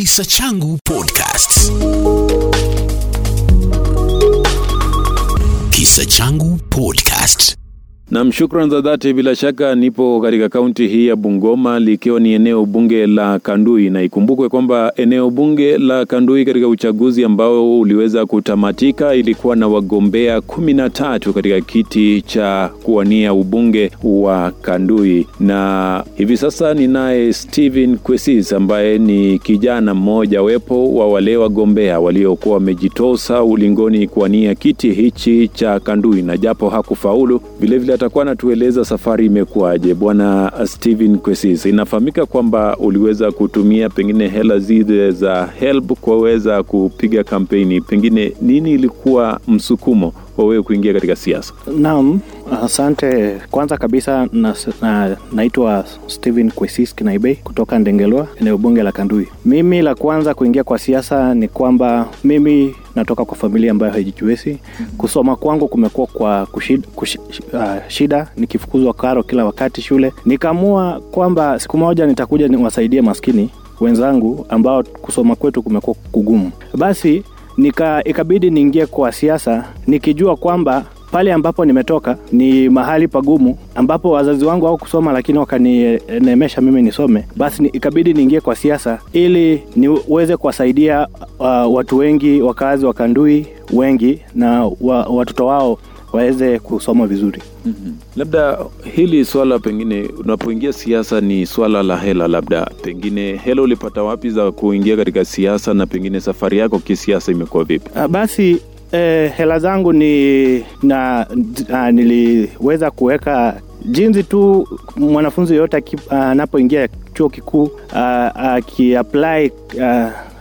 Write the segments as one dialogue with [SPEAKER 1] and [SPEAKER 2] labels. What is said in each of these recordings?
[SPEAKER 1] Kisa Changu Podcast. Kisa Changu Podcast.
[SPEAKER 2] Nam, shukran za dhati. Bila shaka nipo katika kaunti hii ya Bungoma, likiwa ni eneo bunge la Kandui, na ikumbukwe kwamba eneo bunge la Kandui katika uchaguzi ambao uliweza kutamatika ilikuwa na wagombea kumi na tatu katika kiti cha kuwania ubunge wa Kandui, na hivi sasa ninaye Steven Kwesis ambaye ni kijana mmoja wepo wa wale wagombea waliokuwa wamejitosa ulingoni kuwania kiti hichi cha Kandui, na japo hakufaulu vilevile atakuwa anatueleza safari imekuwaje. Bwana Steven Kwesis, inafahamika kwamba uliweza kutumia pengine hela zile za HELB kuweza kupiga kampeni, pengine nini ilikuwa msukumo wa wewe kuingia katika siasa?
[SPEAKER 3] Naam, asante. Kwanza kabisa na, na, naitwa Steven Kwesis Kinaibei kutoka Ndengelwa, eneo bunge la Kandui. Mimi la kwanza kuingia kwa siasa ni kwamba mimi natoka kwa familia ambayo haijiwezi. Kusoma kwangu kumekuwa kwa kushida, kushida, uh, shida, nikifukuzwa karo kila wakati shule. Nikaamua kwamba siku moja nitakuja niwasaidie maskini wenzangu ambao kusoma kwetu kumekuwa kugumu. Basi nika ikabidi niingie kwa siasa nikijua kwamba pale ambapo nimetoka ni mahali pagumu ambapo wazazi wangu au kusoma lakini wakaninemesha mimi nisome basi ikabidi niingie kwa siasa ili niweze kuwasaidia uh, watu wengi wakazi wa kandui wengi na wa, watoto wao waweze kusoma vizuri.
[SPEAKER 2] Mm-hmm. labda hili swala pengine unapoingia siasa ni swala la hela labda. Pengine hela ulipata wapi za kuingia katika siasa na pengine safari yako kisiasa imekuwa vipi?
[SPEAKER 3] Uh, basi eh, hela zangu ni na na niliweza kuweka jinsi tu mwanafunzi yoyote anapoingia uh, chuo kikuu akiapply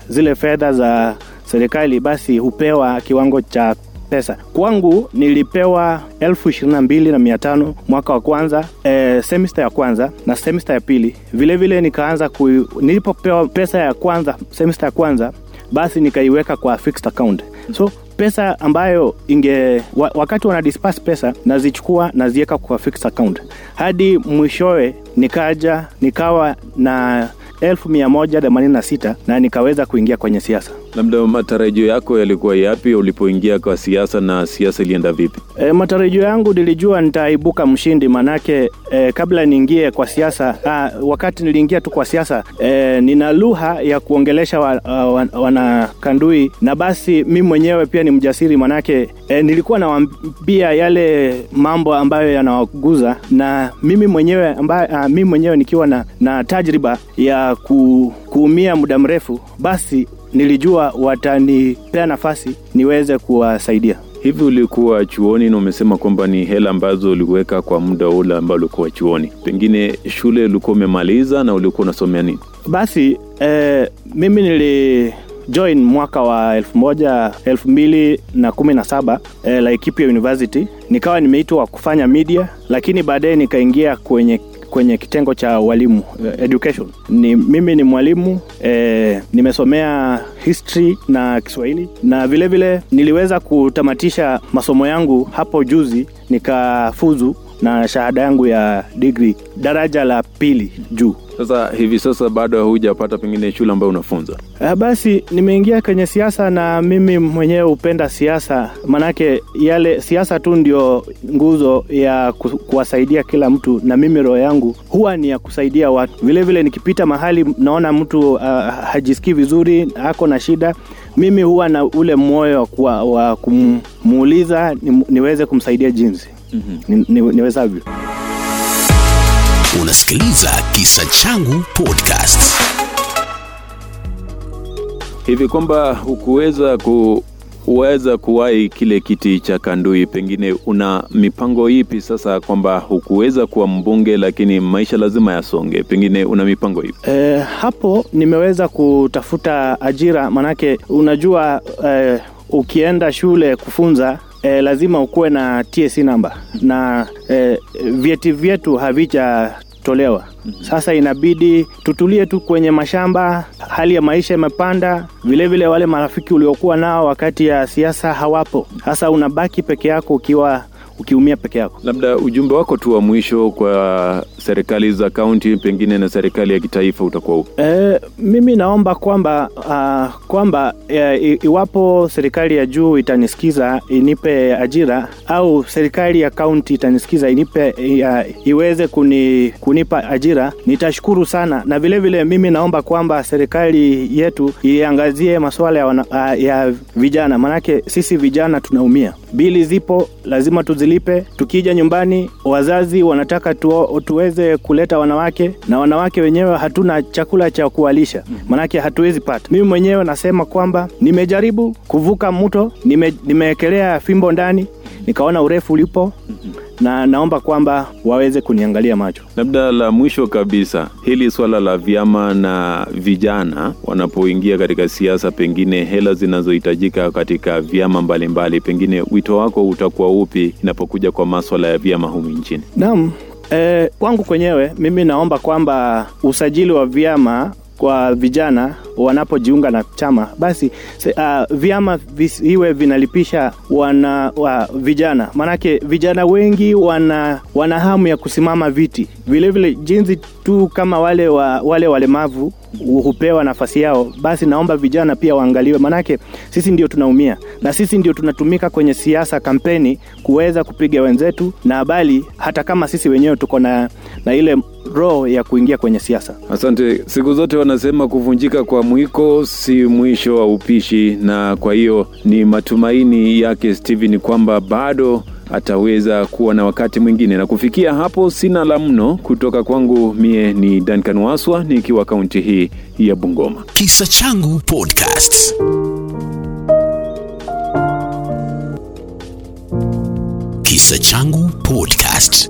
[SPEAKER 3] zile fedha za serikali basi hupewa kiwango cha pesa. Kwangu nilipewa elfu ishirini na mbili na mia tano mwaka wa kwanza e, semester ya kwanza na semester ya pili. Vilevile vile nikaanza ku nilipopewa pesa ya kwanza semester ya kwanza basi nikaiweka kwa fixed account. So pesa ambayo inge wa, wakati wana pesa nazichukua naziweka kwa fixed account. Hadi mwishowe nikaja nikawa na elfu mia moja themanini na sita na nikaweza kuingia kwenye siasa
[SPEAKER 2] labda matarajio yako yalikuwa yapi ulipoingia kwa siasa na siasa ilienda vipi?
[SPEAKER 3] E, matarajio yangu nilijua nitaibuka mshindi manake e, kabla niingie kwa siasa wakati niliingia tu kwa siasa e, nina lugha ya kuongelesha wa, wa, wanakandui na basi mi mwenyewe pia ni mjasiri manake e, nilikuwa nawambia yale mambo ambayo yanawaguza na mimi mwenyewe ambaye, mimi mwenyewe nikiwa na, na tajriba ya ku, kuumia muda mrefu basi nilijua watanipea nafasi niweze kuwasaidia.
[SPEAKER 2] Hivi ulikuwa chuoni na umesema kwamba ni hela ambazo uliweka kwa muda ule ambao ulikuwa chuoni. Pengine shule ulikuwa umemaliza na ulikuwa unasomea nini?
[SPEAKER 3] Basi eh, mimi nili join mwaka wa elfu moja elfu mbili na kumi na saba eh, laikipia university. Nikawa nimeitwa kufanya media lakini baadaye nikaingia kwenye kwenye kitengo cha walimu uh, education. Ni mimi ni mwalimu e, nimesomea history na kiswahili na vilevile vile niliweza kutamatisha masomo yangu hapo juzi nikafuzu na shahada yangu ya digri daraja la pili juu
[SPEAKER 2] sasa hivi sasa bado haujapata pengine shule ambayo unafunza
[SPEAKER 3] uh, basi nimeingia kwenye siasa na mimi mwenyewe hupenda siasa. Manake yale siasa tu ndio nguzo ya ku, kuwasaidia kila mtu na mimi roho yangu huwa ni ya kusaidia watu. Vilevile vile nikipita mahali naona mtu uh, hajisikii vizuri ako na shida mimi huwa na ule moyo wa, wa kumuuliza ni, niweze kumsaidia jinsi. Mm-hmm. ni, ni, niwezavyo
[SPEAKER 1] unasikiliza kisa changu podcast
[SPEAKER 2] hivi kwamba hukuweza ku kuweza kuwahi kile kiti cha Kandui, pengine una mipango ipi sasa, kwamba hukuweza kuwa mbunge lakini maisha lazima yasonge, pengine una mipango ipi?
[SPEAKER 3] E, hapo nimeweza kutafuta ajira, manake unajua e, ukienda shule kufunza e, lazima ukuwe na TSC namba na e, vyeti vyetu havijatolewa. Sasa inabidi tutulie tu kwenye mashamba, hali ya maisha imepanda, vilevile wale marafiki uliokuwa nao wakati ya siasa hawapo. Sasa unabaki peke yako ukiwa ukiumia peke yako.
[SPEAKER 2] Labda ujumbe wako tu wa mwisho kwa serikali za kaunti pengine na serikali ya kitaifa utakuwa upi?
[SPEAKER 3] E, mimi naomba kwamba uh, kwamba e, iwapo serikali ya juu itanisikiza inipe ajira au serikali ya kaunti itanisikiza inipe uh, iweze kuni, kunipa ajira nitashukuru sana, na vilevile vile mimi naomba kwamba serikali yetu iangazie masuala ya, wana, uh, ya vijana, maanake sisi vijana tunaumia. Bili zipo lazima tuzilipe. Tukija nyumbani, wazazi wanataka tuo, tuweze kuleta wanawake na wanawake wenyewe hatuna chakula cha kuwalisha, manake hatuwezi pata. Mimi mwenyewe nasema kwamba nimejaribu kuvuka mto, nime, nimewekelea fimbo ndani nikaona urefu ulipo na naomba kwamba waweze kuniangalia macho.
[SPEAKER 2] Labda la mwisho kabisa, hili swala la vyama na vijana wanapoingia katika siasa, pengine hela zinazohitajika katika vyama mbalimbali mbali, pengine wito wako utakuwa upi inapokuja kwa maswala ya vyama humu nchini?
[SPEAKER 3] Naam, eh, kwangu kwenyewe mimi naomba kwamba usajili wa vyama kwa vijana wanapojiunga na chama basi se, uh, vyama vis, vinalipisha wana wa, vijana, maanake vijana wengi wana, wana hamu ya kusimama viti. Vilevile, jinsi tu kama wale wa, wale walemavu hupewa nafasi yao, basi naomba vijana pia waangaliwe, maanake sisi ndio tunaumia na sisi ndio tunatumika kwenye siasa, kampeni kuweza kupiga wenzetu na bali, hata kama sisi wenyewe tuko na, na ile roho ya kuingia kwenye siasa.
[SPEAKER 2] Asante. Siku zote wanasema kuvunjika kwa mwiko si mwisho wa upishi, na kwa hiyo ni matumaini yake Steven kwamba bado ataweza kuwa na wakati mwingine. Na kufikia hapo, sina la mno kutoka kwangu. Mie ni Duncan Waswa nikiwa kaunti hii ya Bungoma.
[SPEAKER 1] Kisa Changu Podcast. Kisa Changu Podcast.